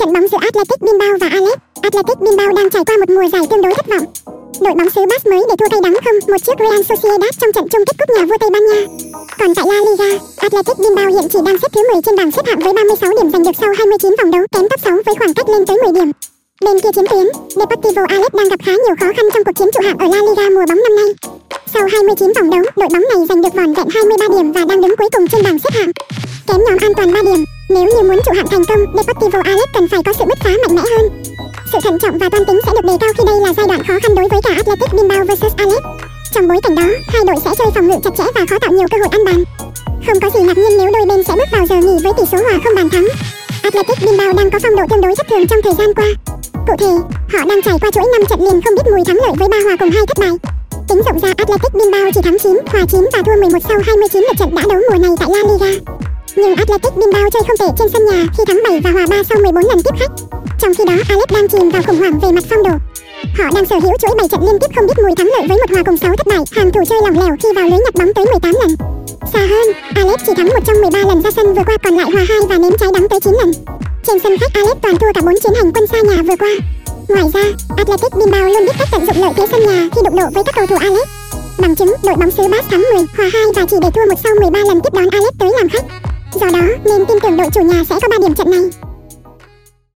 Trận bóng giữa Athletic Bilbao và Alex, Athletic Bilbao đang trải qua một mùa giải tương đối thất vọng. Đội bóng xứ Bas mới để thua cay đắng không một trước Real Sociedad trong trận chung kết cúp nhà vua Tây Ban Nha. Còn tại La Liga, Athletic Bilbao hiện chỉ đang xếp thứ 10 trên bảng xếp hạng với 36 điểm giành được sau 29 vòng đấu, kém top 6 với khoảng cách lên tới 10 điểm. Bên kia chiến tuyến, Deportivo Alex đang gặp khá nhiều khó khăn trong cuộc chiến trụ hạng ở La Liga mùa bóng năm nay. Sau 29 vòng đấu, đội bóng này giành được vỏn vẹn 23 điểm và đang đứng cuối cùng trên bảng muốn trụ hạng thành công, Deportivo Alex cần phải có sự bứt phá mạnh mẽ hơn. Sự thận trọng và toan tính sẽ được đề cao khi đây là giai đoạn khó khăn đối với cả Athletic Bilbao vs Alex. Trong bối cảnh đó, hai đội sẽ chơi phòng ngự chặt chẽ và khó tạo nhiều cơ hội ăn bàn. Không có gì ngạc nhiên nếu đôi bên sẽ bước vào giờ nghỉ với tỷ số hòa không bàn thắng. Athletic Bilbao đang có phong độ tương đối thất thường trong thời gian qua. Cụ thể, họ đang trải qua chuỗi 5 trận liền không biết mùi thắng lợi với ba hòa cùng hai thất bại. Tính rộng ra Athletic Bilbao chỉ thắng 9, hòa 9 và thua 11 sau 29 lượt trận đã đấu mùa này tại La Liga. Nhưng Athletic Bilbao chơi không tệ trên sân nhà khi thắng 7 và hòa 3 sau 14 lần tiếp khách. Trong khi đó, Alex đang chìm vào khủng hoảng về mặt phong độ. Họ đang sở hữu chuỗi 7 trận liên tiếp không biết mùi thắng lợi với một hòa cùng 6 thất bại, hàng thủ chơi lỏng lẻo khi vào lưới nhặt bóng tới 18 lần. Xa hơn, Alex chỉ thắng 1 trong 13 lần ra sân vừa qua còn lại hòa 2 và nếm trái đắng tới 9 lần. Trên sân khách Alex toàn thua cả 4 chiến hành quân xa nhà vừa qua. Ngoài ra, Athletic Bilbao luôn biết cách tận dụng lợi thế sân nhà khi đụng độ với các cầu thủ Alex. Bằng chứng, đội bóng xứ Bas thắng 10, hòa 2 và chỉ để thua một sau 13 lần tiếp đón Alex tới làm khách. Do đó, nên tin tưởng đội chủ nhà sẽ có 3 điểm trận này.